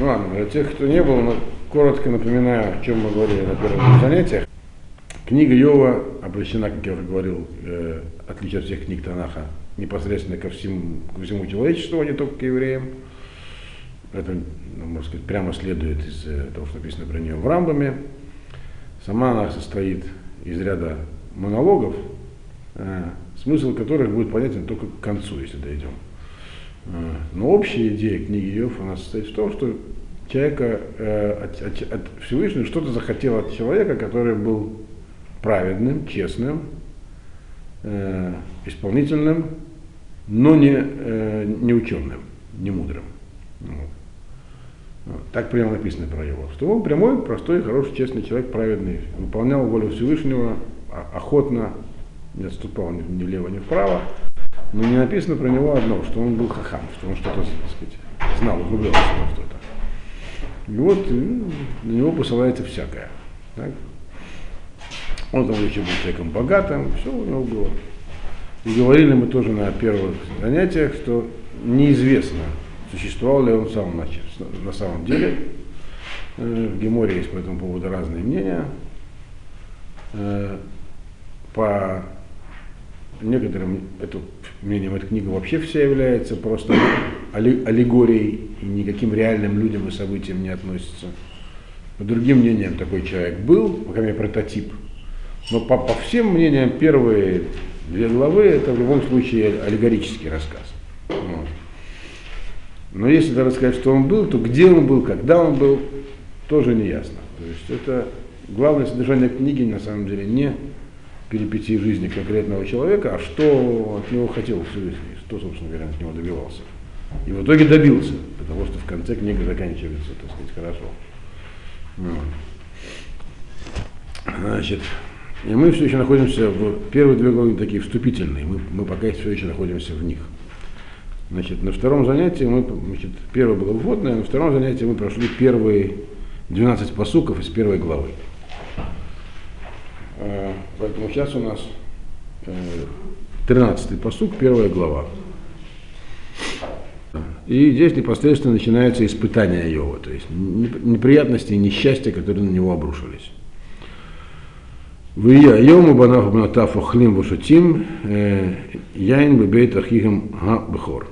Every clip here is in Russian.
Ну ладно, для тех, кто не был, ну, коротко напоминаю, о чем мы говорили на первых занятиях. Книга Йова обращена, как я уже говорил, э, отличие от всех книг Танаха, непосредственно ко всему, ко всему человечеству, а не только к евреям. Это, ну, можно сказать, прямо следует из э, того, что написано про нее в Рамбаме. Сама она состоит из ряда монологов, э, смысл которых будет понятен только к концу, если дойдем. Э, но общая идея книги Иов, она состоит в том, что человека э, от, от, от Всевышнего что-то захотел от человека, который был праведным, честным, э, исполнительным, но не, э, не ученым, не мудрым. Вот. Вот. Так прямо написано про его. Что он прямой, простой, хороший, честный человек, праведный, выполнял волю Всевышнего охотно, не отступал ни, ни влево, ни вправо. Но не написано про него одно, что он был хахам, что он что-то, так сказать, знал, углублялся во. И вот на него посылается всякое. Так? Он там еще был человеком богатым, все у него было. И говорили мы тоже на первых занятиях, что неизвестно, существовал ли он самом начале, на самом деле. Э, в Геморе есть по этому поводу разные мнения. Э, по некоторым это, мнением эта книга вообще вся является просто аллегорией и никаким реальным людям и событиям не относится. По другим мнениям такой человек был, по крайней мере прототип. Но по, по всем мнениям первые две главы это в любом случае аллегорический рассказ. Но если даже сказать, что он был, то где он был, когда он был, тоже не ясно. То есть это главное содержание книги на самом деле не перипетии жизни конкретного человека, а что от него хотел Всевышний, что, собственно говоря, от него добивался. И в итоге добился, потому что в конце книга заканчивается, так сказать, хорошо. Значит, и мы все еще находимся в первые две главы такие вступительные, мы, мы пока все еще находимся в них. Значит, на втором занятии мы, значит, первое было вводное, на втором занятии мы прошли первые 12 посуков из первой главы. Э, поэтому сейчас у нас 13-й э, посук, первая глава. И здесь непосредственно начинается испытание Йова, то есть неприятности и несчастья, которые на него обрушились. Вия Йому банаф банатаф охлим вошутим э, яин бебейт ахихам га бехор.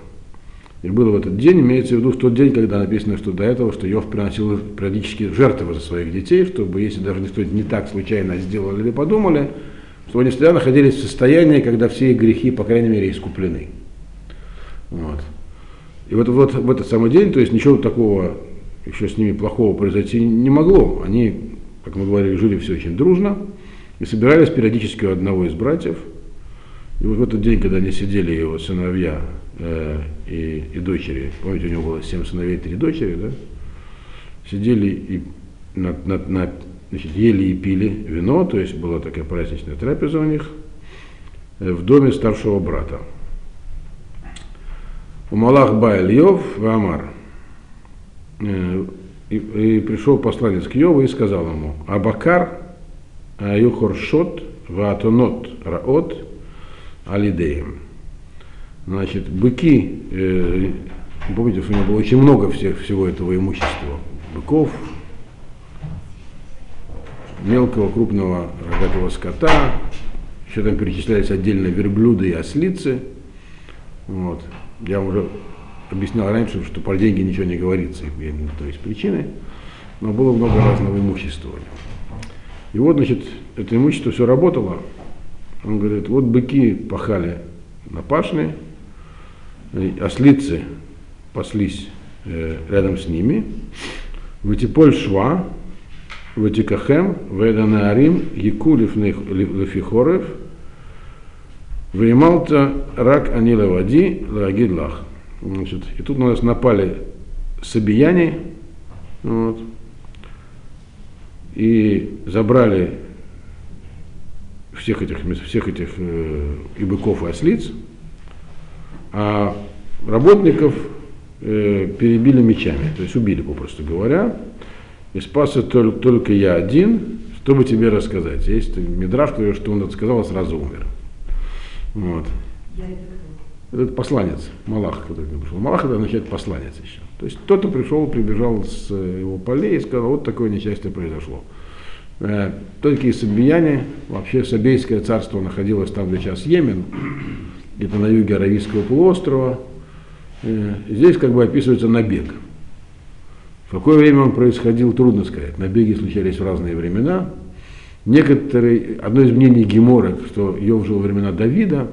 И было в этот день, имеется в виду в тот день, когда написано, что до этого, что Йов приносил периодически жертвы за своих детей, чтобы, если даже что-нибудь не так случайно сделали или подумали, чтобы они всегда находились в состоянии, когда все их грехи, по крайней мере, искуплены. Вот. И вот, вот в этот самый день, то есть ничего такого еще с ними плохого произойти не могло. Они, как мы говорили, жили все очень дружно и собирались периодически у одного из братьев. И вот в этот день, когда они сидели, его сыновья, э, и, и дочери, помните, у него было семь сыновей, три дочери, да, сидели и на, на, на, значит, ели и пили вино, то есть была такая праздничная трапеза у них, э, в доме старшего брата. У Малах Байльев в Амар. Э, и, пришел посланец к Йову и сказал ему, Абакар Аюхоршот Ватонот Раот Алидеем Значит, быки, э, помните, у него было очень много всех, всего этого имущества. Быков, мелкого, крупного рогатого скота, еще там перечислялись отдельно верблюды и ослицы. Вот. Я уже объяснял раньше, что про деньги ничего не говорится, то есть причины, но было много разного имущества. И вот, значит, это имущество все работало. Он говорит, вот быки пахали на пашне, ослицы паслись э, рядом с ними. Ватиполь шва, ватикахем, веданаарим, якулев лефихорев, Веймалта рак анила води лагидлах. Значит, и тут на нас напали сабияне, вот, и забрали всех этих, всех этих э, и быков, и ослиц, а работников э, перебили мечами, то есть убили, попросту говоря. И спасся только, только я один, чтобы тебе рассказать. Есть Мидраш, что он это сказал, а сразу умер. Вот. этот посланец, Малах, который пришел. Малах это означает посланец еще. То есть кто-то пришел, прибежал с его полей и сказал, вот такое несчастье произошло. Э, только и сабияне, вообще Сабейское царство находилось там, где сейчас Йемен, где-то на юге Аравийского полуострова. Э, здесь как бы описывается набег. В какое время он происходил, трудно сказать. Набеги случались в разные времена. Некоторые, одно из мнений Гемора, что Йов жил во времена Давида,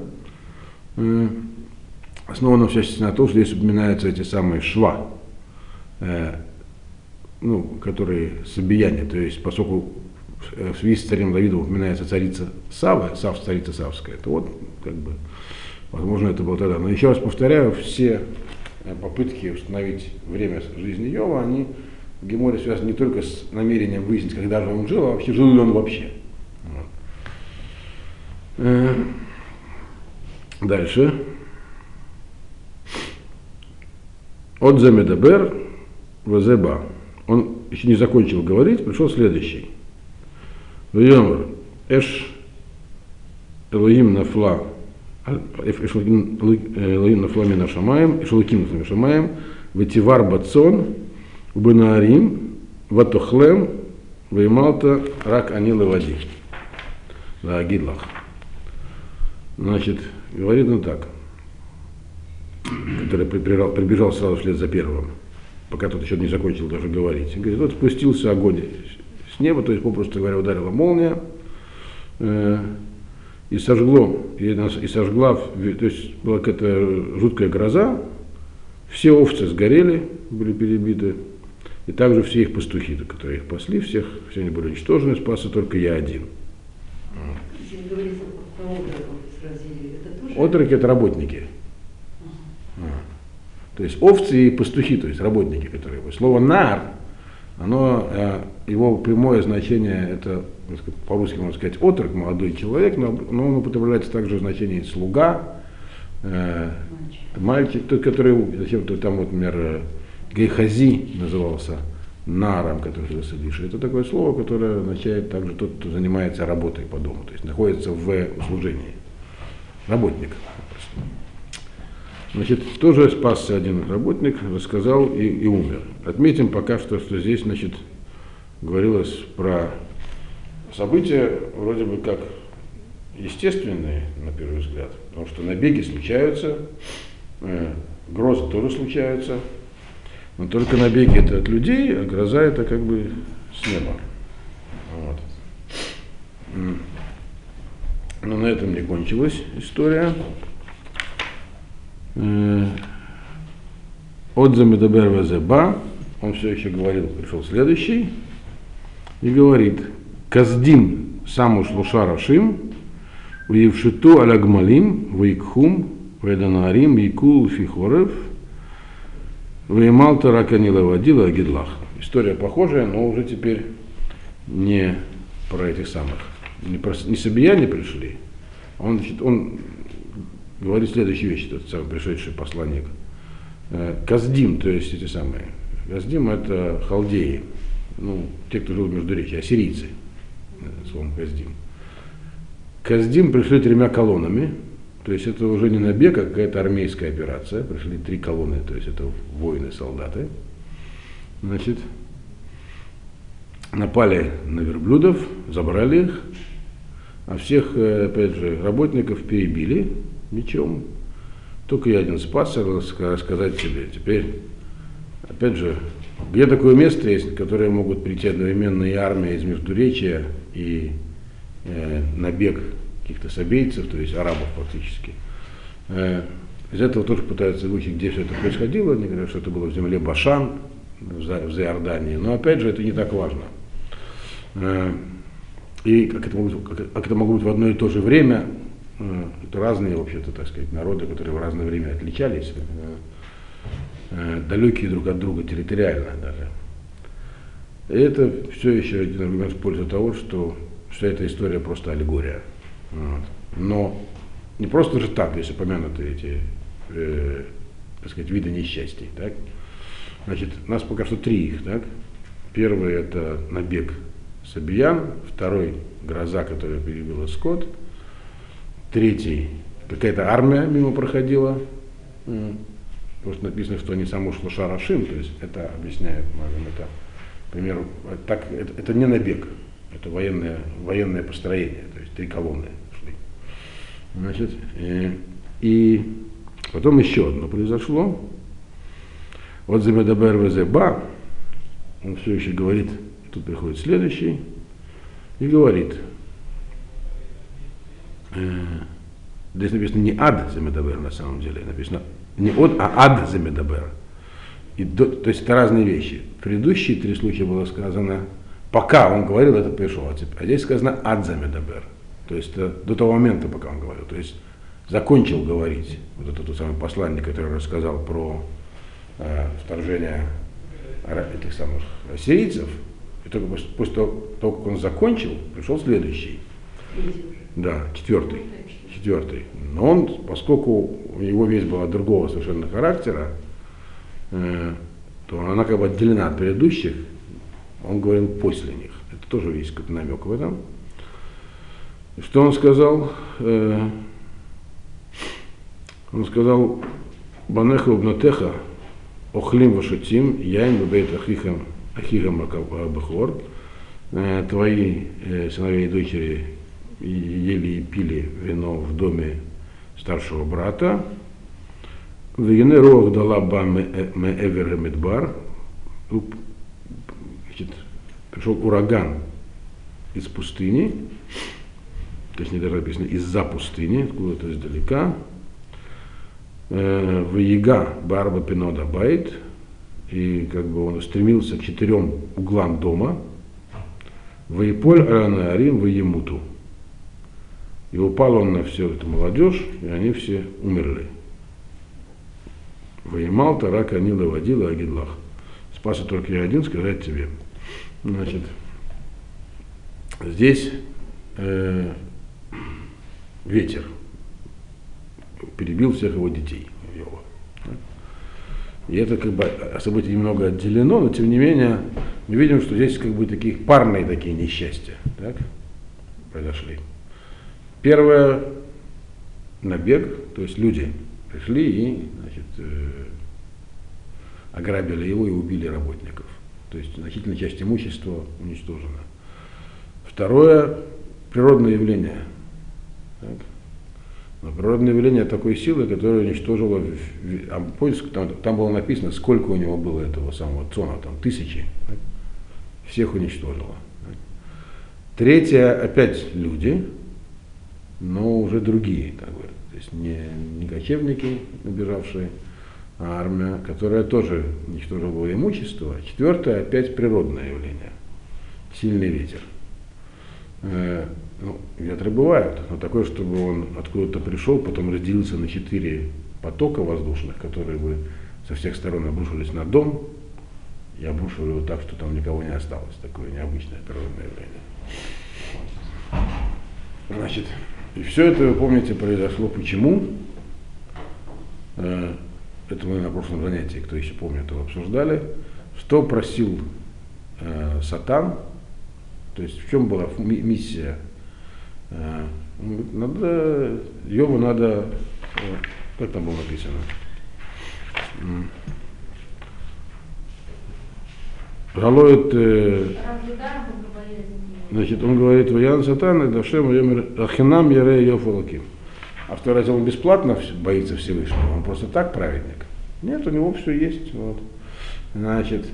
э, основано все на том, что здесь упоминаются эти самые шва, ну, которые сабияне, то есть поскольку в связи с царем Давидом упоминается царица Сава, Сав, царица Савская, это вот как бы, возможно, это было тогда. Но еще раз повторяю, все э, попытки установить время жизни Йова, они в Геморе связаны не только с намерением выяснить, когда же он жил, а вообще жил ли он вообще. Э, дальше. От Замедабер Вазеба. Он еще не закончил говорить, пришел следующий. Вьомр, Эш Элоим Нафла, Элоим Нафла Мина Эш Элоким Нафла Шамаем, Ветивар Бацон, Убанаарим, Ватохлем, Веймалта, Рак Анила Вади. Да, Гидлах. Значит, говорит он так, который прибежал, прибежал сразу вслед за первым, пока тот еще не закончил даже говорить. Говорит, вот спустился огонь с неба, то есть, попросту говоря, ударила молния, э, и сожгло, и, нас, и сожгла, то есть была какая-то жуткая гроза, все овцы сгорели, были перебиты, и также все их пастухи, которые их пасли, всех, все они были уничтожены, спасся только я один. Отроки это работники. Ага. То есть овцы и пастухи, то есть работники, которые. Слово нар оно, э, его прямое значение, это по-русски можно сказать отрок, молодой человек, но, но он употребляется также в значении слуга, э, мальчик, тот, который, зачем-то там вот, например, Гейхази назывался наром, который ты садишь. Это такое слово, которое означает также тот, кто занимается работой по дому, то есть находится в услужении. Работник. Значит, тоже спасся один работник, рассказал и, и умер. Отметим пока что, что здесь, значит, говорилось про события вроде бы как естественные, на первый взгляд, потому что набеги случаются, э, грозы тоже случаются, но только набеги это от людей, а гроза это как бы с неба. Вот. Но на этом не кончилась история. Э, от Замедабер Вазеба, он все еще говорил, пришел следующий, и говорит, Каздим саму шлуша рашим, Вевшиту алягмалим, Вейкхум, Веданарим, Якул Фихорев, Веймалта Раканила Вадила Гидлах. История похожая, но уже теперь не про этих самых. Не, про, не собияне пришли. Он, значит, он говорит следующую вещь, тот самый пришедший посланник. Э, Каздим, то есть эти самые. Каздим это халдеи, ну, те, кто жил в Междуречии, ассирийцы, э, словом Каздим. Каздим пришли тремя колоннами, то есть это уже не набег, а какая-то армейская операция. Пришли три колонны, то есть это воины, солдаты. Значит, напали на верблюдов, забрали их, а всех, э, опять же, работников перебили, мечом. Только я один спасся, рассказать тебе. Теперь, опять же, где такое место есть, которое могут прийти одновременно и армия из Междуречия, и э, набег каких-то собейцев, то есть арабов фактически. Э, из этого тоже пытаются выучить, где все это происходило. Они говорят, что это было в земле Башан, в Заиордании. Но опять же, это не так важно. Э, и как это, могут, как, это могло быть в одно и то же время, Э, это разные, вообще-то, так сказать, народы, которые в разное время отличались, далекие друг от друга территориально даже. И это все еще один аргумент в пользу того, что вся эта история просто аллегория. Но не просто же так, если помянуты эти, э, так сказать, виды несчастий. Так? Значит, у нас пока что три их. Так? Первый это набег Сабиян, второй гроза, которая перебила скот – Третий какая-то армия мимо проходила. Просто написано, что они сам ушел Шарашим, то есть это объясняет, можем это, к примеру, так, это, это не набег, это военное, военное построение, три колонны шли. Значит, и, и потом еще одно произошло. עוד זה מדבר וזה בא, он все еще говорит, тут приходит следующий, и говорит, э, здесь написано не עוד זה מדבר на самом деле, написано не עוד, а עד זה מדבר. И до, то есть это разные вещи. В предыдущие три случая было сказано, пока он говорил, это пришел, а, а здесь сказано עד זה מדבר. То есть это до того момента, пока он говорил. То есть закончил говорить. Вот этот тот самый посланник, который рассказал про э, вторжение этих самых сирийцев, и только после, после того, того, как он закончил, пришел следующий. Да, четвертый. Четвертый. Но он, поскольку у него весь была другого совершенно характера, э, то она как бы отделена от предыдущих, он говорил после них. Это тоже есть какой-то намек в этом. Что он сказал? Э, он сказал, Банеха убнатеха, охлим вашутим, яйн бебейт ахихам, ахихам бахор, э, твои э, сыновья и дочери ели и пили вино в доме старшего брата. Вегене рог дала ба. Пришел ураган из пустыни, точнее даже написано из-за пустыни, откуда-то издалека, Э, в Яга Барба Пинода Байт, и как бы он стремился к четырем углам дома, в Иполь Аранаарим в Емуту. И упал он на всю эту молодежь, и они все умерли. Воемал Тарак Анила Вадила Агидлах. Спасся только я один, сказать тебе. Значит, здесь э, ветер перебил всех его детей. Йова. И это как бы событие немного отделено, но тем не менее мы видим, что здесь как бы такие парные такие несчастья так, произошли. Первое набег, то есть люди пришли и значит, э, ограбили его и убили работников. То есть значительная часть имущества уничтожена. Второе природное явление. Так, но природное явление такой силы, которая уничтожила, а помните, там, там было написано, сколько у него было этого самого цона, там тысячи, так? всех уничтожила. Так? Третье, опять люди, но уже другие, как бы, то есть не, не кочевники, набежавшие, а армия, которая тоже уничтожила имущество. Четвертое, опять природное явление, сильный ветер. Ну, ветры бывают, но такое, чтобы он откуда-то пришел, потом разделился на четыре потока воздушных, которые бы со всех сторон обрушились на дом и обрушивали его так, что там никого не осталось. Такое необычное природное явление. Значит, и все это, вы помните, произошло почему? Э, это мы на прошлом занятии, кто еще помнит, это обсуждали. Что просил э, Сатан, то есть в чем была миссия а, надо, Йову надо, как там было написано? Жалует, э, значит, он говорит, Ваян Сатан, Дашем, Ахинам, Яре, Йофалаким. А второй раз он бесплатно боится Всевышнего, он просто так праведник. Нет, у него все есть. Вот. Значит,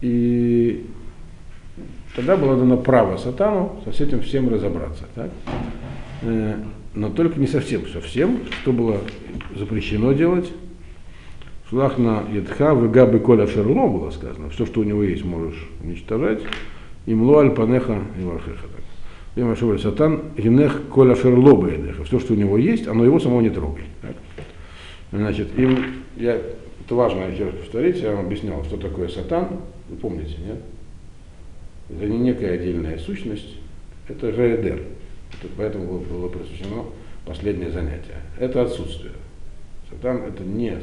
и Тогда было дано право сатану со этим всем разобраться. Так? Э, но только не совсем, совсем, что было запрещено делать. Шлах на Едха, Вегаби Коля Шерло было сказано, все, что у него есть, можешь уничтожать. Имло Альпанеха и Вархеха. Я Сатан, Генех Коля Шерло Бейдеха. Все, что у него есть, оно его самого не трогает. Так? Значит, им, я, это важно еще раз повторить, я вам объяснял, что такое Сатан. Вы помните, нет? Это не некая отдельная сущность, это ЖЭДР. Это поэтому было посвящено последнее занятие. Это отсутствие. Сатан это не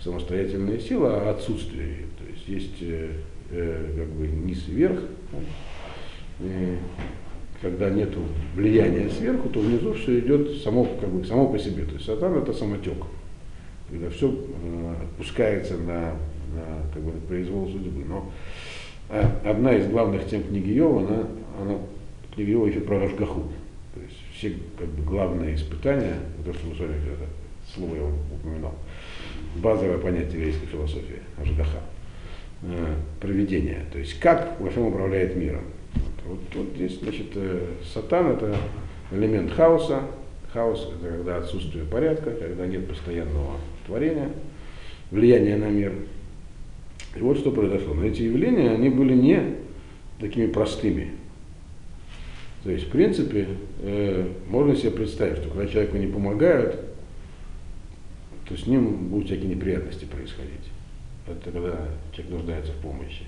самостоятельная сила, а отсутствие. То есть есть э, э, как бы низ и верх. И когда нет влияния сверху, то внизу все идет само, как бы, само по себе. То есть сатан это самотек. Когда все э, отпускается на, на как бы, произвол судьбы. Но одна из главных тем книги Йова, она, она книга Йова еще про Рашгаху. То есть все как бы, главные испытания, то, что мы с вами это слово я упоминал, базовое понятие еврейской философии, Ашгаха, э, проведение. То есть как всем управляет миром. Вот, вот здесь, значит, э, сатан это элемент хаоса. Хаос это когда отсутствие порядка, когда нет постоянного творения, влияния на мир. И вот что произошло. Но эти явления, они были не такими простыми. То есть, в принципе, э, можно себе представить, что когда человеку не помогают, то с ним будут всякие неприятности происходить. Это когда человек нуждается в помощи.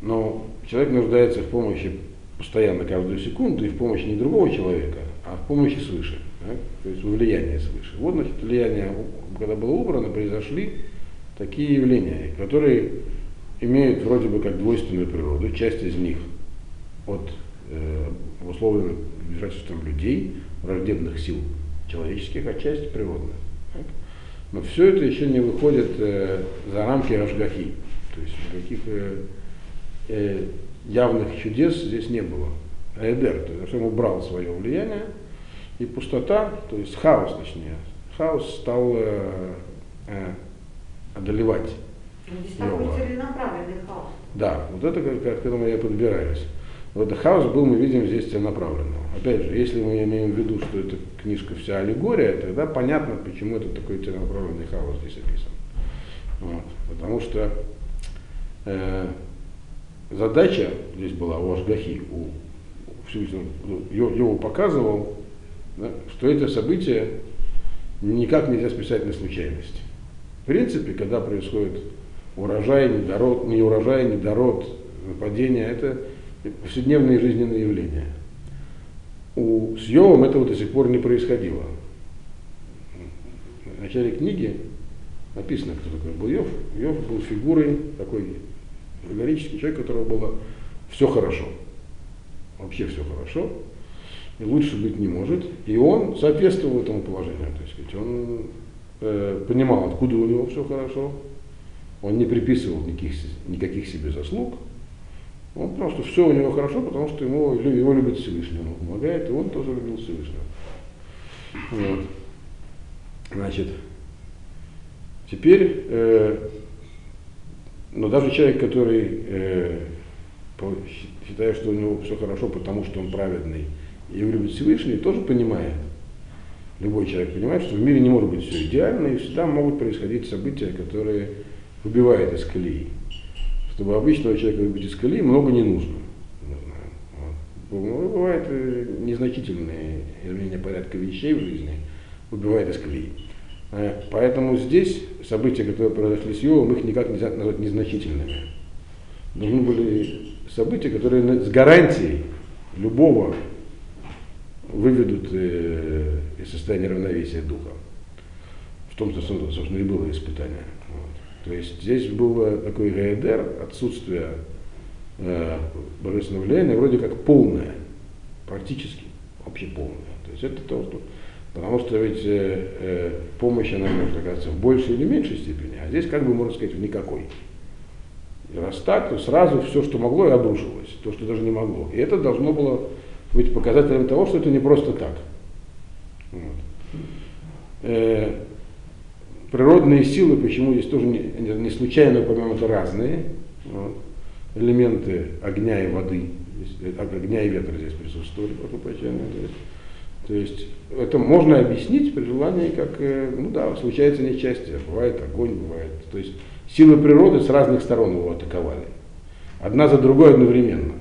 Но человек нуждается в помощи постоянно, каждую секунду, и в помощи не другого человека, а в помощи свыше. Да? То есть влияние свыше. Вот, значит, влияние, когда было убрано, произошли такие явления, которые имеют вроде бы как двойственную природу. Часть из них от э, обусловлена вмешательством людей, враждебных сил человеческих, а часть природных. Но все это еще не выходит э, за рамки Рашгахи. То есть никаких э, э, явных чудес здесь не было. Эдер, то есть он убрал свое влияние, и пустота, то есть хаос точнее, хаос стал э, э, одолевать. Ну, здесь такой целенаправленный хаос. Да, вот это как, к этому я подбираюсь. Вот этот хаос был, мы видим здесь целенаправленного. Опять же, если мы имеем в виду, что эта книжка вся аллегория, тогда понятно, почему это такой целенаправленный хаос здесь описан. Вот. Потому что э, задача здесь была у Ашгахи, у Всевышнего, его показывал, да, что это событие никак нельзя списать на случайность. В принципе, когда происходит урожай, недород, не урожай, недород, нападение, это повседневные жизненные явления. У, с Йовом этого до сих пор не происходило. В начале книги написано, кто такой был Йов. Йов был фигурой такой аллегорический человек, у которого было все хорошо. Вообще все хорошо. И лучше быть не может. И он соответствовал этому положению. То есть он понимал, откуда у него все хорошо. Он не приписывал никаких, никаких себе заслуг. Он просто все у него хорошо, потому что ему, его любит Всевышний, он помогает, и он тоже любил Всевышнего. Вот. Значит, теперь э, но даже человек, который э, считает, что у него все хорошо, потому что он праведный и любит Всевышний, тоже понимает, любой человек понимает, что в мире не может быть все идеально, и всегда могут происходить события, которые выбивают из колеи. Чтобы обычного человека выбить из колеи, много не нужно. Не знаю. Вот. Ну, бывают э, незначительные изменения порядка вещей в жизни, выбивает из колеи. Э, поэтому здесь события, которые произошли с Йовом, их никак нельзя назвать незначительными. Нужны были события, которые с гарантией любого выведут э, из состояния равновесия духа. В том, что, собственно, и было испытание. Вот. То есть здесь было такой гаэдер, отсутствие э, божественного влияния, вроде как полное, практически, вообще полное. То есть это то, что Потому что ведь э, э, помощь, она может оказаться в большей или меньшей степени, а здесь, как бы можно сказать, в никакой. И раз так, то сразу все, что могло, и обрушилось, то, что даже не могло. И это должно было быть показателем того, что это не просто так. Вот. Э, природные силы, почему здесь тоже не, не случайно упомянуты разные. Вот. Элементы огня и воды, здесь, э, огня и ветра здесь присутствовали, прошу прощения. То есть это можно объяснить при желании, как, э, ну да, случается несчастье, бывает огонь, бывает. То есть силы природы с разных сторон его атаковали. Одна за другой одновременно.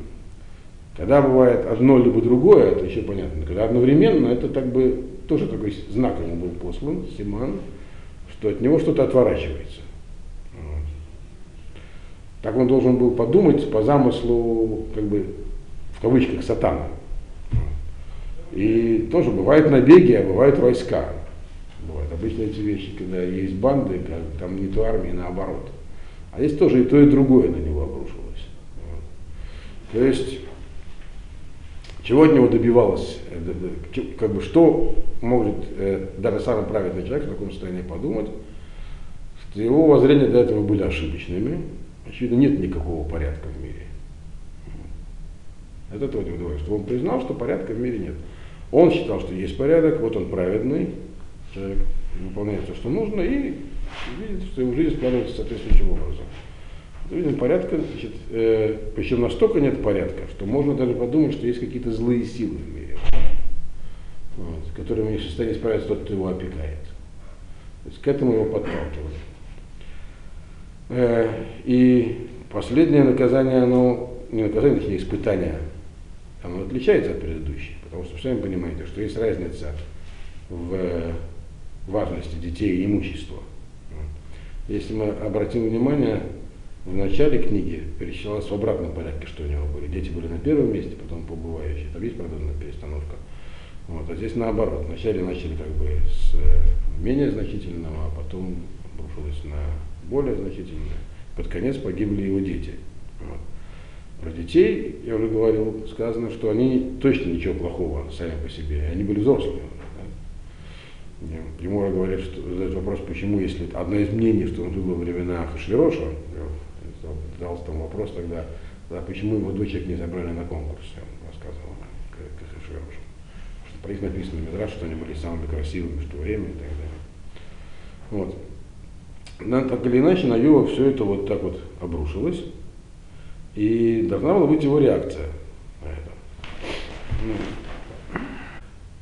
Когда бывает одно либо другое, это еще понятно. Когда одновременно, это так бы тоже такой знак ему был послан, Симан, что от него что-то отворачивается. Так он должен был подумать по замыслу, как бы, в кавычках, сатана. И тоже бывают набеги, а бывают войска. Бывают обычно эти вещи, когда есть банды, там не то армии, наоборот. А здесь тоже и то, и другое на него обрушилось. То есть чего от него добивалось, как бы что может даже самый праведный человек в таком состоянии подумать, что его воззрения до этого были ошибочными, очевидно, нет никакого порядка в мире. Это то, что он признал, что порядка в мире нет. Он считал, что есть порядок, вот он праведный, человек выполняет все, что нужно, и видит, что его жизнь складывается соответствующим образом. Видим, порядка, значит, э, причем настолько нет порядка, что можно даже подумать, что есть какие-то злые силы в мире, вот, которыми не в состоянии справиться тот, кто его опекает. То есть к этому его подталкивали. Э, и последнее наказание, оно, не наказание, точнее испытание, оно отличается от предыдущих. Потому что сами понимаете, что есть разница в важности детей и имущества. Если мы обратим внимание, в начале книги перечислялось в обратном порядке, что у него были. Дети были на первом месте, потом побывающие. Там есть, правда, перестановка. Вот. А здесь наоборот. Вначале начали как бы с менее значительного, а потом обрушилось на более значительное. Под конец погибли его дети. Вот. Про детей, я уже говорил, сказано, что они точно ничего плохого сами по себе, они были взрослыми. Примора говорят, что задает вопрос, почему, если одно из мнений, что он жил во времена Хашвироша, задался там вопрос тогда, да, почему его дочек не забрали на конкурс, он рассказывал к, к Хашвирошу. Что про них написано в Мидраш, что они были самыми красивыми в то время и так далее. Вот. Но, так или иначе, на Юва все это вот так вот обрушилось. И должна была быть его реакция на это.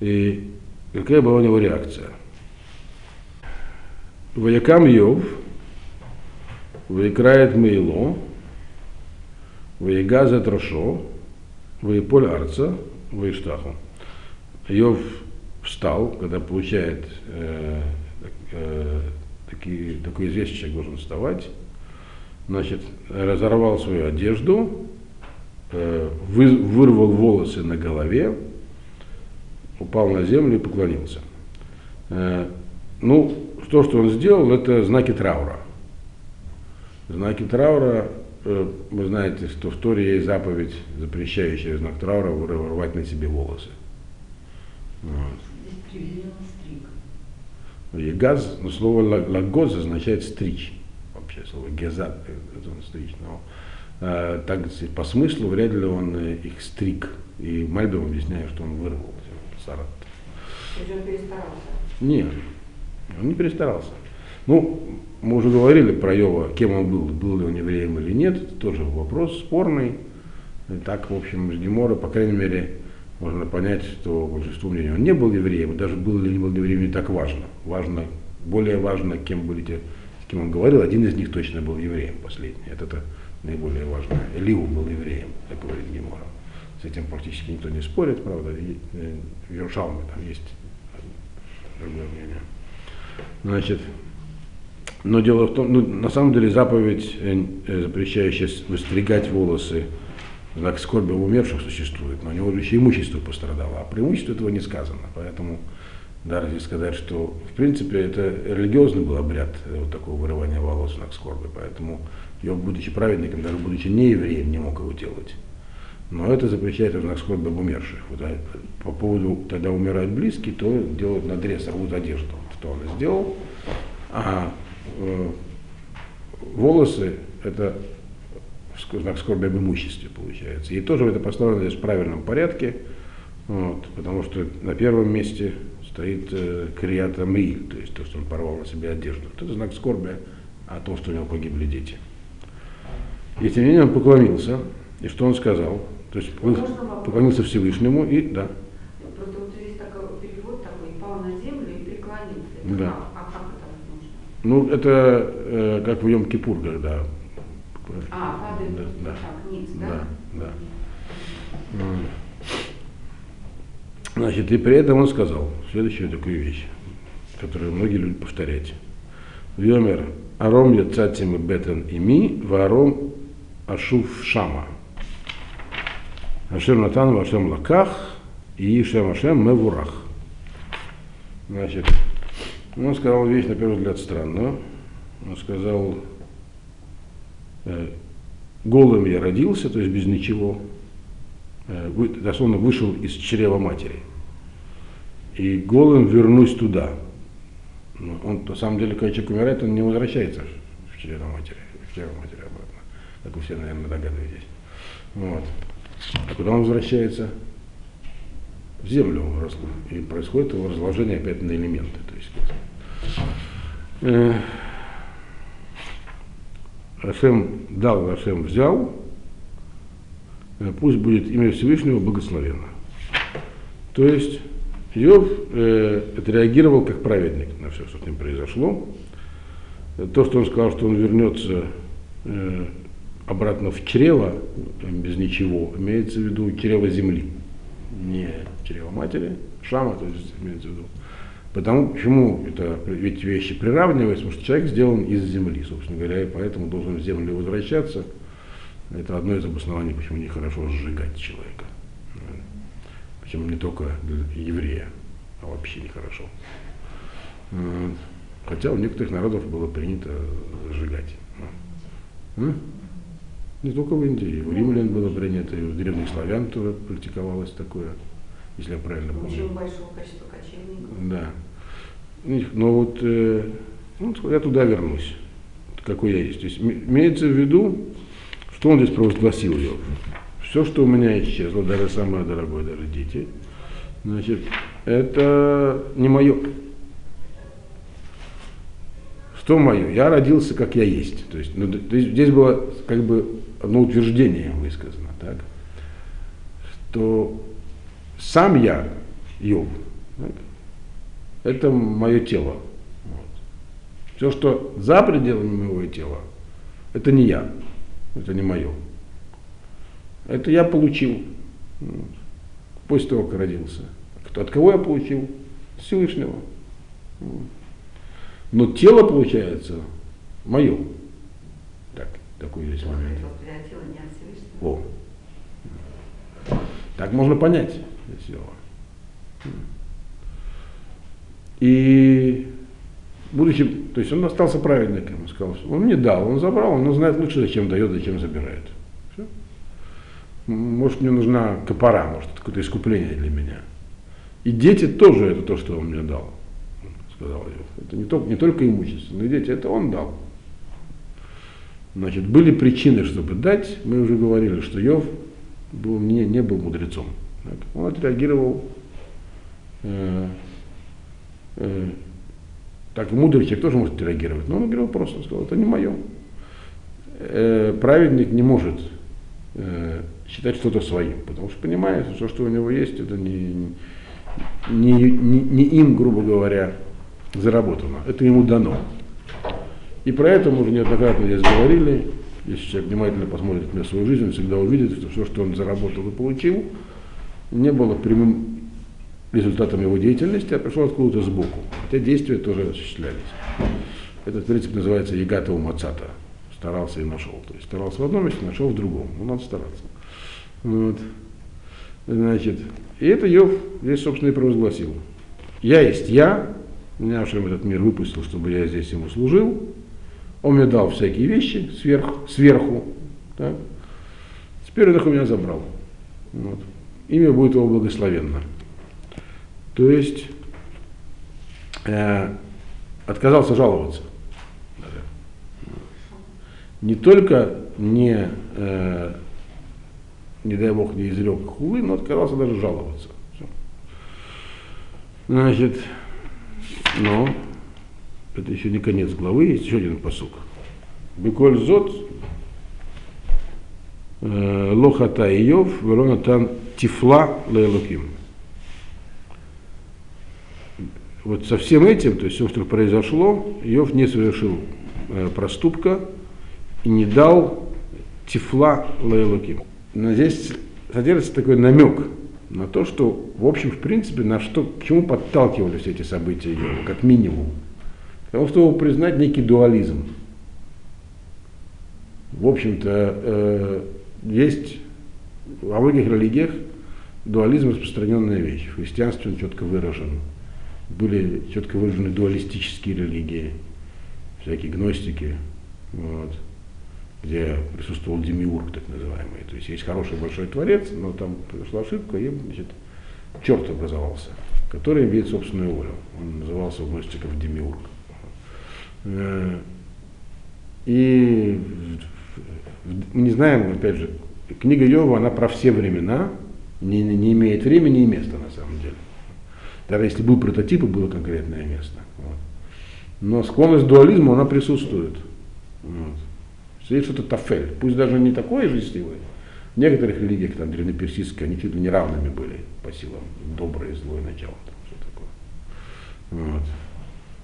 И какая была у него реакция? Ваякам Йов, Ваикрает Мейло, Ваигаза Трошо, Ваиполь Арца, Ваиштаху. Йов встал, когда получает э, э, такие, такое известие, человек должен вставать, значит, разорвал свою одежду, э, вырвал волосы на голове, упал на землю и поклонился. Э, ну, то, что он сделал, это знаки траура. Знаки траура, э, вы знаете, что в Торе есть заповедь, запрещающая знак траура вырывать на себе волосы. Вот. Газ, но слово лагоз означает стричь вообще слово гезат, это он стричь, но э, так по смыслу вряд ли он э, их стриг. И Мальбим объясняет, что он вырвал сарат. он перестарался? Нет, он не перестарался. Ну, мы уже говорили про Йова, кем он был, был ли он евреем или нет, это тоже вопрос спорный. И так, в общем, из Гемора, по крайней мере, можно понять, что большинство мнений он не был евреем, даже был или не был евреем, не так важно. Важно, более важно, кем были те кем он говорил, один из них точно был евреем последний. Это, это наиболее важно. Элиу был евреем, так говорит Гемора. С этим практически никто не спорит, правда. И, э, в Иерушалме там есть другое мнение. Значит, но дело в том, ну, на самом деле заповедь, э, э, запрещающая выстригать волосы, знак скорби умерших существует, но у него еще имущество пострадало, а про имущество этого не сказано. Поэтому да, разве сказать, что в принципе это религиозный был обряд э, вот такого вырывания волос на скорби, поэтому его, будучи праведником, даже будучи не евреем, не мог его делать. Но это запрещает в знак скорби об умерших. Вот, а по поводу, тогда умирают близкие, то делают надрез, рвут одежду, что он сделал. А волосы это знак скорби об имуществе получается. И тоже это поставлено здесь в правильном порядке, вот, потому что на первом месте стоит э, Криата Мриль, то есть то, что он порвал на себе одежду. Вот это знак скорби о том, что у него погибли дети. И тем не менее он поклонился. И что он сказал? То есть поклонился Всевышнему и да. Просто вот здесь такой перевод такой, пал на землю и преклонился. Да. А, а как это нужно? Ну, это э, как в Йом-Кипур, когда... А, падает да, да, так, ниц, да? Да, да. Значит, и при этом он сказал следующую такую вещь, которую многие любят повторять. Вьомер Аром яцатим бетен ими, варом ашув шама. Ашем натан вашем лаках, и шем ашем мевурах. Значит, он сказал вещь, на первый взгляд, странную. Он сказал, э, голым я родился, то есть без ничего. э, дословно вышел из чрева матери. И голым вернусь туда. Ну, Он, на самом деле, когда человек умирает, он не возвращается в чрево матери, в чрево матери обратно, как вы все, наверное, догадываетесь. Вот. А куда он возвращается? В землю он. И происходит его разложение опять на элементы. То есть, э, Ашем дал, Ашем взял, э, пусть будет имя Всевышнего благословенно. То есть Иов э, отреагировал как праведник на все, что с ним произошло. Э, То, что он сказал, что он вернется э, обратно в чрево, без ничего, имеется в виду чрево земли, не чрево матери, шама, то есть имеется в виду. Потому почему это ведь вещи приравниваются, потому что человек сделан из земли, собственно говоря, и поэтому должен в землю возвращаться. Это одно из обоснований, почему нехорошо сжигать человека. Причем не только для еврея, а вообще нехорошо. Хотя у некоторых народов было принято сжигать. А? Не только в Индии, и у римлян было принято, и у древних славян тоже практиковалось такое, если я правильно помню. Очень большого количества кочевников. Да. Ну, Но вот э, ну, я туда вернусь, какой я есть. То есть имеется в виду, что он здесь провозгласил ее. Все, что у меня исчезло, даже самое дорогое, даже дети, значит, это не мое. Что мое? Я родился, как я есть. То есть, ну, здесь было как бы одно утверждение высказано, так? Что сам я, Йов, это мое тело. Вот. Все, что за пределами моего тела, это не я, это не мое. Это я получил вот, после того, как родился. От кого я получил? Всевышнего. Вот. Но тело, получается, мое. Так, такой здесь момент. О. Так можно понять это дело. И будучи, то есть он остался праведником, он сказал, он мне дал, он забрал, он знает лучше, зачем дает, зачем забирает. Всё. М, Может, мне нужна копора, может, какое-то искупление для меня. И дети тоже это то, что он мне дал, сказал Иов. Это не только, не только имущество, но и дети, это он дал. Значит, были причины, чтобы дать. Мы уже говорили, что Йов был, не, не был мудрецом. Так. Он отреагировал э, э, так мудрый человек тоже может реагировать, но он говорил просто, он сказал, это не мое. Э, праведник не может э, считать что-то своим, потому что понимает, что что у него есть, это не, не, не, не им, грубо говоря, заработано, это ему дано. И про это мы уже неоднократно здесь говорили. Если человек внимательно посмотрит на свою жизнь, он всегда увидит, что все, что он заработал и получил, не было прямым результатом его деятельности, а пришло откуда-то сбоку. Хотя действия тоже осуществлялись. Этот принцип называется ягата мацата. Старался и нашел. То есть старался в одном месте, нашел в другом. Ну, надо стараться. Вот. Значит, и это Йов здесь, собственно, и провозгласил. Я есть я, меня Ашем этот мир выпустил, чтобы я здесь ему служил. Он мне дал всякие вещи сверх, сверху. Так? Теперь он их у меня забрал. Вот. Имя будет его благословенно. То есть э, отказался жаловаться. Не только не, э, не дай бог, не изрек хулы, но отказался даже жаловаться. Всё. Значит, но это еще не конец главы, есть еще один посук. Беколь зот э, лохата Иов, велонатан тифла лейлуким. Вот со всем этим, то есть все, что произошло, Иов не совершил э, проступка и не дал тифла лейлуким. Но здесь содержится такой намек на то, что, в общем, в принципе, на что, к чему подталкивали все эти события Иова, как минимум. К тому, чтобы признать некий дуализм. В общем-то, э, есть во многих религиях дуализм распространенная вещь. В христианстве он четко выражен. Были четко выражены дуалистические религии, всякие гностики. Вот. где присутствовал демиург, так называемый. То есть есть хороший большой творец, но там произошла ошибка, и значит, черт образовался, который имеет собственную волю. Он назывался у гностиков демиург. Э, и мы не знаем, опять же, книга Йова, она про все времена, не, не имеет времени и места на самом деле. Даже если был прототип, и было конкретное место. Вот. Но склонность к дуализму, она присутствует. Вот. Есть что-то тафель, пусть даже не такое же счастливое. В некоторых религиях, там, древнеперсидские, они чуть ли не равными были по силам, доброе и злое начало. Там, что такое. Вот.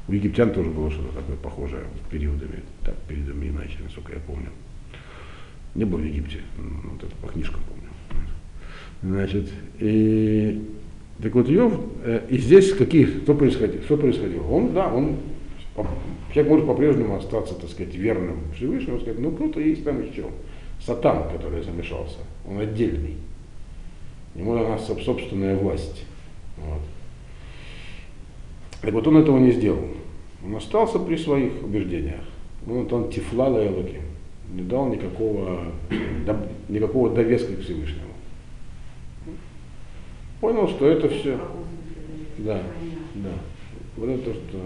У египтян тоже было что-то такое похожее периодами, так, периодами иначе, насколько я помню. Не был в Египте, вот это по книжкам помню. Значит, и так вот Йов, э, и здесь какие, что происходило? Что происходило? Он, да, он, человек может по-прежнему остаться, так сказать, верным Всевышнему, сказать, ну кто-то есть там еще. Сатан, который замешался, он отдельный. Ему дана собственная власть. Вот. Так вот он этого не сделал. Он остался при своих убеждениях. Ну, он тифлала Элоким. Не дал никакого, никакого довеска к Всевышнему. Понял, что это все. Да, да. Вот это то, что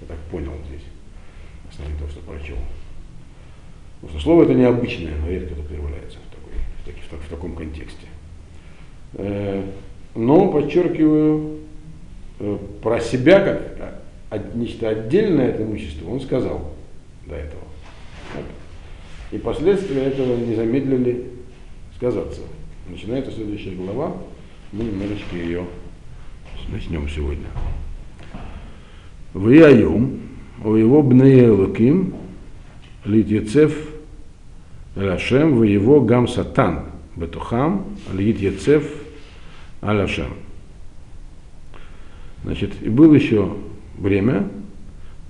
я так понял здесь. Основное то, что прочел. Потому что слово это необычное, но редко это появляется в, такой, в, таки, в, в таком контексте. Э, но, подчеркиваю, э, про себя как нечто отдельное от имущества он сказал до этого. И последствия этого не замедлили сказаться. Начинается следующая глава, мы немножечко ее начнем сегодня. В Яйом, у его бнеелуким, литьецев Лашем, в его гам сатан, бетухам, литьецев Аляшем. Значит, и было еще время,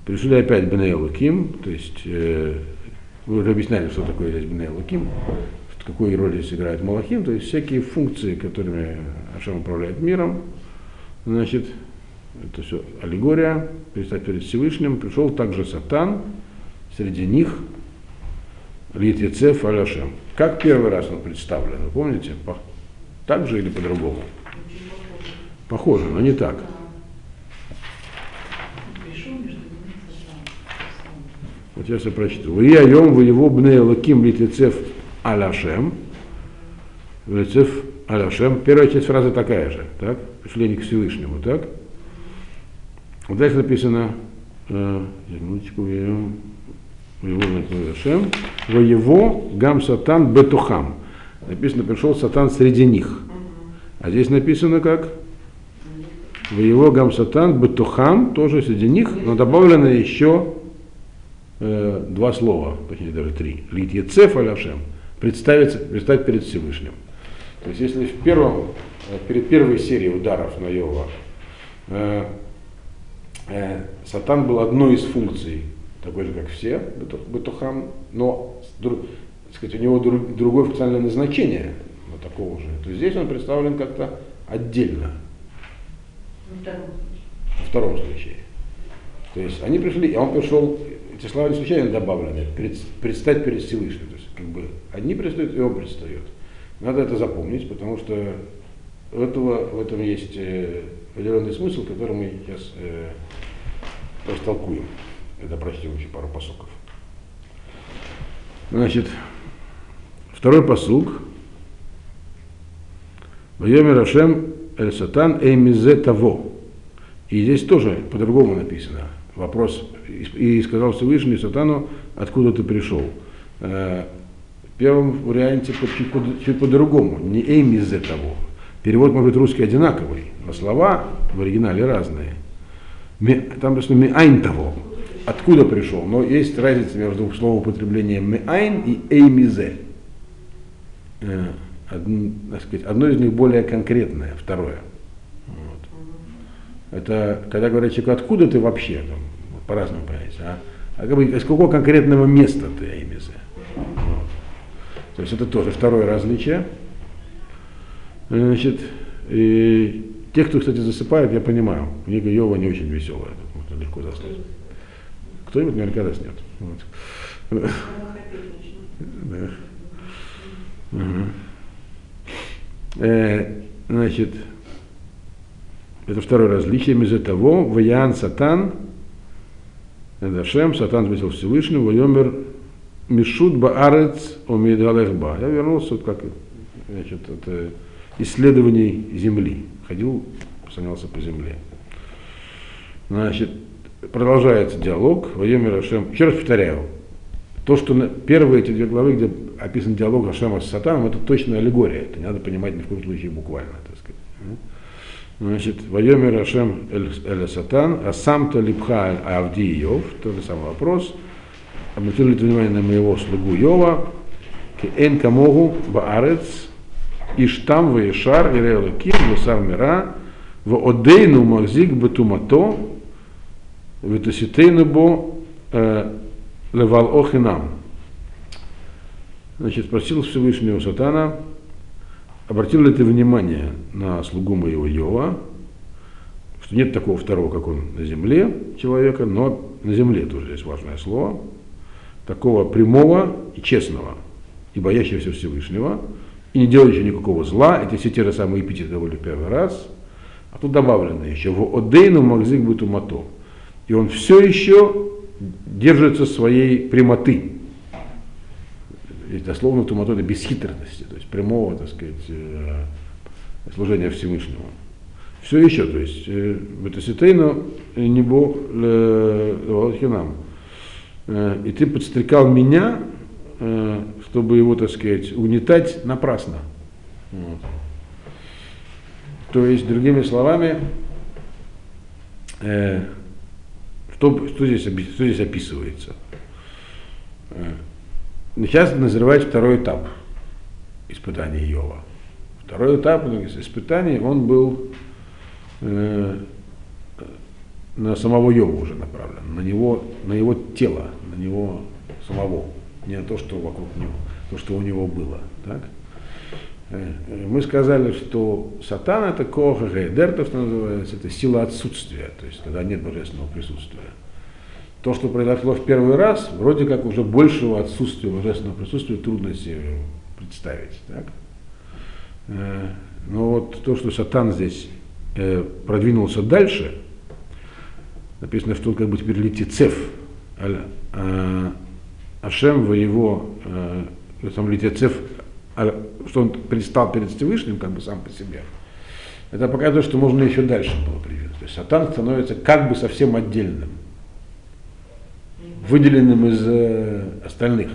пришли опять Бнейлуким, то есть э, вы уже объясняли, что такое здесь Бнейлуким, какую роль здесь играет Малахим, то есть всякие функции, которыми Ашем управляет миром, значит, это все аллегория, предстать перед Всевышним, пришел также Сатан, среди них Литвицев Аляшем. Как первый раз он представлен, вы помните? Так же или по-другому? Похоже, но не так. Вот я все прочту. Вы айом вы его бне лаким литвицев аляшем. Литвицев аляшем. Первая часть фразы такая же, так? Пришли к Всевышнему, так? Вот дальше написано, э, минуточку, Ашем, во его гам сатан бетухам. Написано, пришел сатан среди них. А здесь написано как? В его гам сатан бетухам, тоже среди них, но добавлено еще э, два слова, точнее даже три. Лит Ецеф Аляшем, представить, представить перед Всевышним. То есть если в первом, э, перед первой серией ударов на Йова э, э, Сатан был одной из функций, такой же, как все, Бетухам, но сказать, у него друг, другое функциональное назначение, но такого же, то здесь он представлен как-то отдельно. Во втором случае. То есть они пришли, и он пришел эти слова не случайно добавлены, предстать перед Всевышним. Как бы одни предстают, и он предстает. Надо это запомнить, потому что этого, в этом есть э, определенный смысл, который мы сейчас э, растолкуем. Это прочтем еще пару посоков. Значит, второй посук. Вайомер Рашем Эль Сатан Эймизе Таво. И здесь тоже по-другому написано. Вопрос и сказал Всевышний Сатану, откуда ты пришел. Э, первом варианте чуть, чуть по-другому, не эйм из того. Перевод может быть русский одинаковый, но слова в оригинале разные. Там написано миайн того, откуда пришел, но есть разница между словоупотреблением миайн и эймизе. Э, одно из них более конкретное, второе. Вот. Это когда говорят человеку, откуда ты вообще, там, по-разному понять, а, а как бы, из какого конкретного места ты есть это тоже второе различие. Значит, и те, кто, кстати, засыпает, я понимаю, книга Йова не очень веселая, можно легко заснуть. Кто-нибудь наверняка заснет. Вот. Да. Э, значит, это второе различие. Из-за того, Ваян Сатан, Эдашем, Сатан сбросил Всевышнего, Вайомер Мишут Баарец Омидалехба. Я вернулся, вот как значит, это исследований Земли. Ходил, слонялся по земле. Значит, продолжается диалог. Вайомер Ашем. Еще раз повторяю, то, что на, первые эти две главы, где описан диалог Ашема с Сатаном, это точно аллегория. Это не надо понимать ни в коем случае буквально, так сказать. Значит, Вайомер Ашем эль Сатан, а сам-то липха Авди Йов, тот же самый вопрос. Обратил ли ты внимание на моего слугу Йова, эн камогу баарец, иштам ваешар, ирелаким, васар мира, в одейну махзик бетумато, витаситейну бо левал охинам. Значит, спросил Всевышнего Сатана, обратил ли ты внимание на слугу моего Йова, что нет такого второго, как он на земле человека, но на земле тоже здесь важное слово, такого прямого и честного, и боящегося Всевышнего, и не делающего никакого зла, это все те же самые эпитеты довольно первый раз, а тут добавлено еще, в Одейну Магзик Бутумато. И он все еще держится своей прямоты. И дословно тумато это бесхитренности, то есть прямого, так сказать, э, служения Всевышнему. Все еще, то есть, Бетаситейну небо Волхинам. И ты подстрекал меня, э, чтобы его, так сказать, угнетать напрасно. Вот. То есть, другими словами, э, что, что, здесь, что здесь описывается? Сейчас назревает второй этап испытания Иова. Второй этап испытаний, он был э, на самого Йова уже направлен, на него, на его тело, на него самого, не на то, что вокруг него, то, что у него было. Так? Э, мы сказали, что сатан это коха гейдер, что называется, это сила отсутствия, то есть когда нет божественного присутствия. То, что произошло в первый раз, вроде как уже большего отсутствия божественного присутствия трудно себе представить. Так? Э, но вот то, что сатан здесь э, продвинулся дальше, написано, что он как бы теперь летицев, Ашем в его сам летицев а что он предстал перед Всевышним как бы сам по себе, это показывает, что можно еще дальше было привести. То есть сатан становится как бы совсем отдельным, выделенным из э, остальных.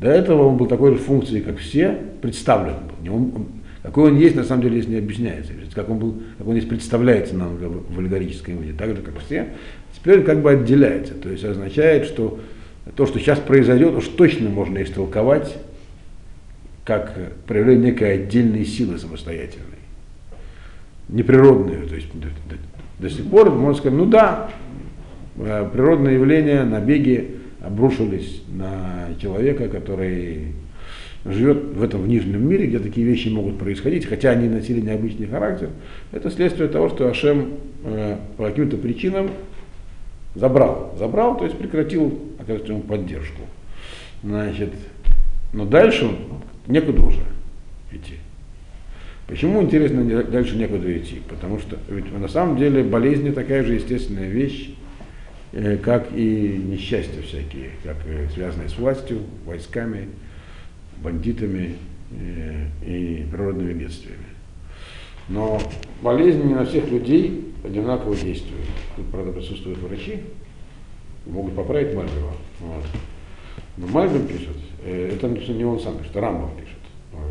До этого он был такой же функцией, как все, представлен был. Он, он, какой он есть, на самом деле здесь не объясняется. Как он, был, как он здесь представляется нам в, аллегорическом виде, так же, как все. Теперь он как бы отделяется. То есть означает, что то, что сейчас произойдет, уж точно можно истолковать как проявление некой отдельной силы самостоятельной, неприродной. То есть до, до, до сих пор можно сказать, ну да, э, природные явления, набеги обрушились на человека, который живет в этом в нижнем мире, где такие вещи могут происходить, хотя они носили необычный характер, это следствие того, что Ашем э, по каким-то причинам забрал. Забрал, то есть прекратил оказывать ему поддержку. Значит, но дальше некуда уже идти. Почему, интересно, дальше некуда идти? Потому что ведь на самом деле болезнь такая же естественная вещь, э, как и несчастья всякие, как связанные с властью, войсками, бандитами э, и природными бедствиями. Но болезни не на всех людей одинаково действуют. Тут, правда, присутствуют врачи, могут поправить Мальбова. Вот. Но Мальбим пишет, Э, это не он сам пишет, Рамбов пишет,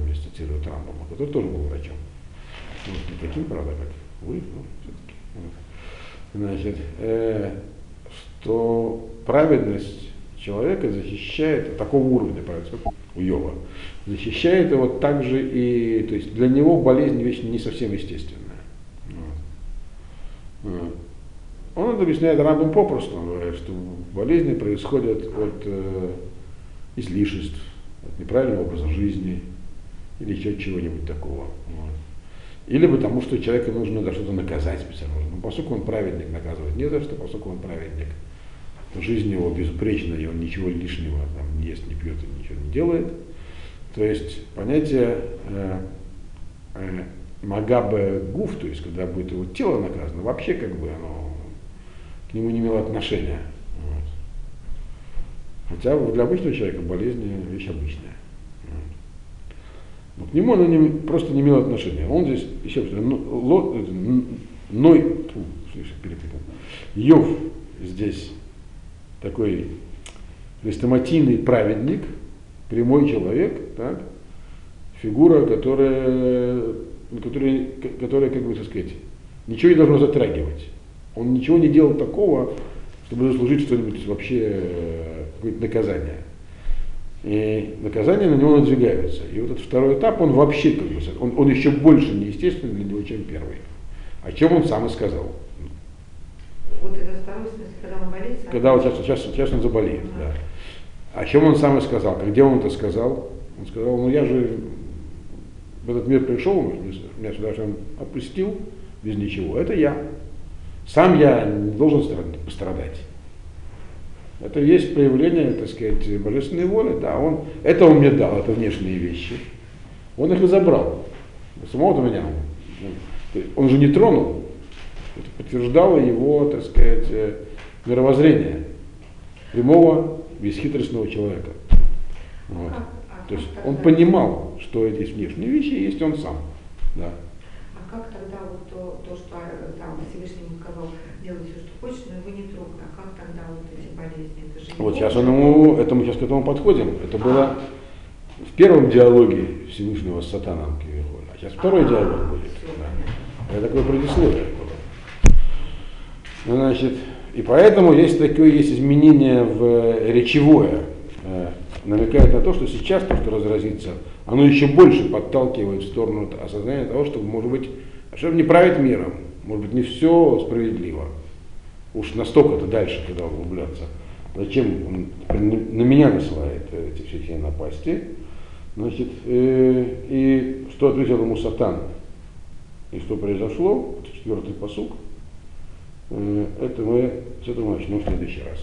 здесь цитирует Рамбова, который тоже был врачом. Ну, не таким, правда, как вы, но все-таки. Вот. Значит, э, что праведность человека защищает, такого уровня праведность, у Йова, защищает его также и, то есть для него болезнь вещь не совсем естественная. Он объясняет Рамбом попросту, он говорит, что болезни происходят от э, излишеств, от неправильного образа жизни или еще чего-нибудь такого. Вот. Или потому, что человека нужно за что-то наказать специально. Но поскольку он праведник, наказывать не за что, поскольку он праведник, что жизнь его безупречна, и он ничего лишнего там, не ест, не пьет и ничего не делает. То есть понятие э, э, Магабе Гуф, то есть когда будет его тело наказано, вообще как бы оно к нему не имело отношения. Вот. Хотя для обычного человека болезнь вещь обычная. Вот. К нему оно не, просто не имело отношения. Он здесь, еще раз, Ной, фу, перепутал, Йов здесь такой хрестоматийный праведник, прямой человек, так, фигура, которая, которая, которая, как бы так сказать, ничего не должно затрагивать. Он ничего не делал такого, чтобы заслужить что-нибудь вообще, э, какое-то наказание. И наказания на него надвигаются. И вот этот второй этап, он вообще как бы, он, он еще больше неестественный для него, чем первый. О чем он сам и сказал. Вот это второй смысл, когда он болеет? Когда вот сейчас, сейчас, сейчас он заболеет, да. О чем он сам и сказал? Где он это сказал? Он сказал, ну я же в этот мир пришел, меня сюда же опустил без ничего. Это я. Сам я не должен пострадать. Это есть проявление, так сказать, божественной воли. Да, он, это он мне дал, это внешние вещи. Он их и забрал. Самого-то меня. Он же не тронул. Это подтверждало его, так сказать, э, мировоззрение прямого, бесхитростного человека. Вот. А, а То есть он понимал, что эти внешние вещи есть он сам. Да. А как тогда вот то, то что э, там Всевышний сказал, делай все, что хочешь, но его не трогай. А как тогда вот эти болезни? Это же вот сейчас ему, это мы сейчас к этому подходим. Это было а. в первом диалоге Всевышнего с Сатаном А сейчас второй а, диалог будет. Да. Это такое предисловие было. Значит, и поэтому есть такое есть изменение в э, речевое, э, намекает на то, что сейчас то, что разразится, оно еще больше подталкивает в сторону осознания того, что, может быть, чтобы не править миром, может быть, не все справедливо. Уж настолько-то дальше туда углубляться. Зачем он на меня насылает эти все эти напасти? Значит, э, и что ответил ему Сатан? И что произошло? Четвертый посук. Э, это мы с этого начнем в следующий раз.